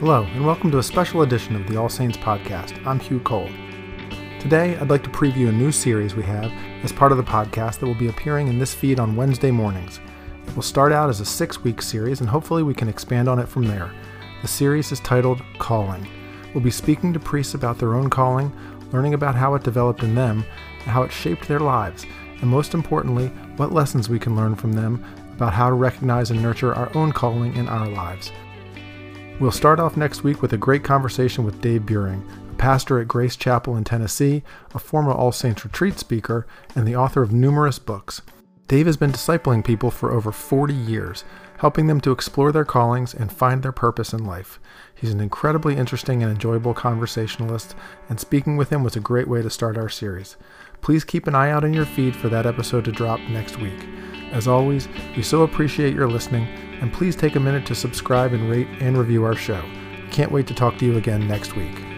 Hello, and welcome to a special edition of the All Saints podcast. I'm Hugh Cole. Today, I'd like to preview a new series we have as part of the podcast that will be appearing in this feed on Wednesday mornings. It will start out as a six week series, and hopefully, we can expand on it from there. The series is titled Calling. We'll be speaking to priests about their own calling, learning about how it developed in them, how it shaped their lives, and most importantly, what lessons we can learn from them about how to recognize and nurture our own calling in our lives. We'll start off next week with a great conversation with Dave Buehring, a pastor at Grace Chapel in Tennessee, a former All Saints retreat speaker, and the author of numerous books. Dave has been discipling people for over 40 years, helping them to explore their callings and find their purpose in life. He's an incredibly interesting and enjoyable conversationalist, and speaking with him was a great way to start our series. Please keep an eye out in your feed for that episode to drop next week. As always, we so appreciate your listening, and please take a minute to subscribe and rate and review our show. Can't wait to talk to you again next week.